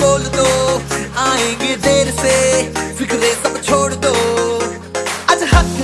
बोल दो। आएँगे देर से फिक्रे सब छोड़ दो। आज हक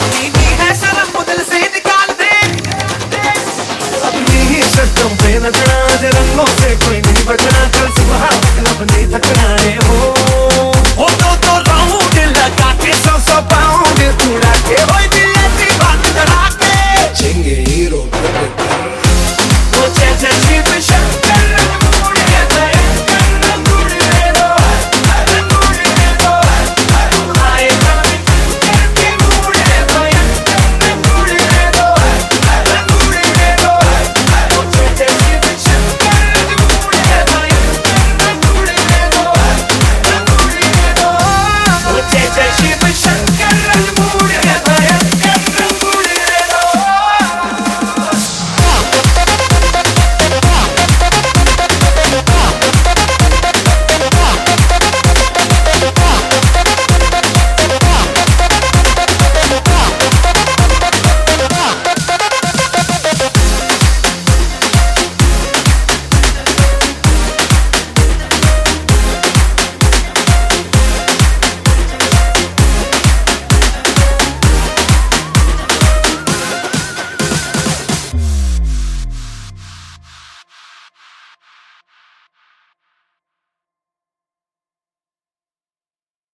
me.